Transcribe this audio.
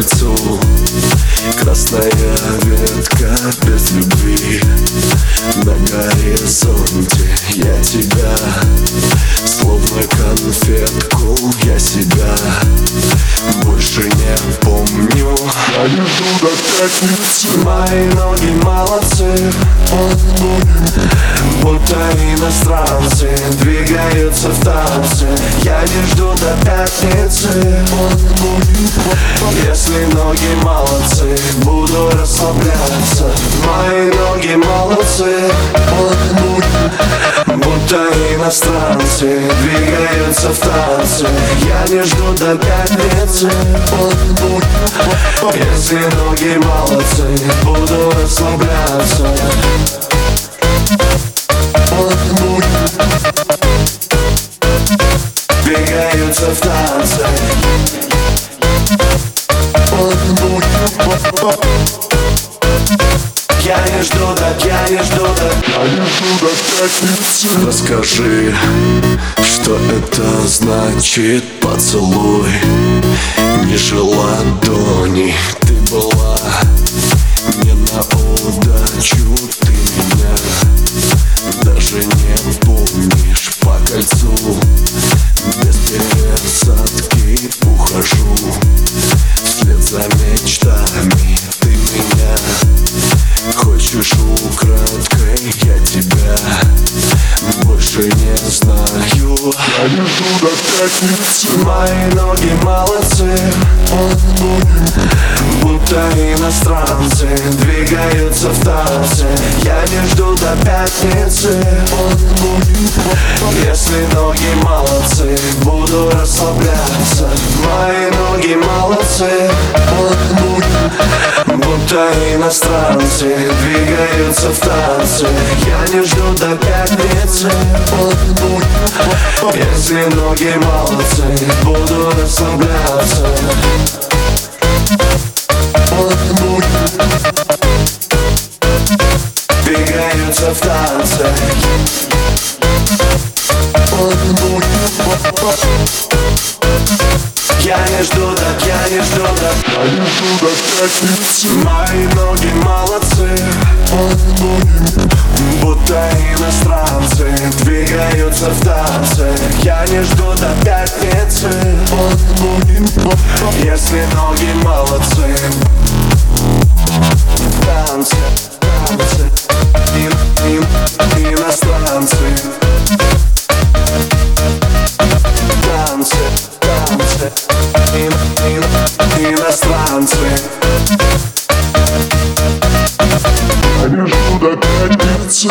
кольцу. Красная ветка без любви. На горизонте я тебя. Словно конфетку я себя Больше не помню. Я лежу до пятницы. Мои ноги молодцы. Будто иностранцы Двигаются в танце. Я не жду до пятницы. Если ноги молодцы Буду расслабляться. Мои ноги молодцы. Будто иностранцы Двигаются в танце. Я не жду до пятницы. Если ноги молодцы Буду расслабляться Двигаются в танце Я не жду так, я не жду так Я не жду до пятницы Расскажи, что это значит? Поцелуй Ниже ладони ты была Не на удачу ты меня Даже не помнишь. По кольцу за мечтами. Ты меня Хочешь украдкой? Я тебя Больше не знаю. Я не жду до пятницы. Мои ноги молодцы. Будто иностранцы Двигаются в танце. Я не жду до пятницы. Если ноги молодцы Буду расслабляться. Мои ноги молодцы Будто иностранцы Двигаются в танце Я не жду до пятницы. Если ноги молодцы Буду расслабляться. Двигаются в танце Я не жду так, я не жду так Я не жду до пятницы Мои ноги молодцы. Будто иностранцы Двигаются в танце. Я не жду до пятницы. Если ноги молодцы. Танцы, танцы. и, иностранцы, ин, ин. Они ждут до пятницы.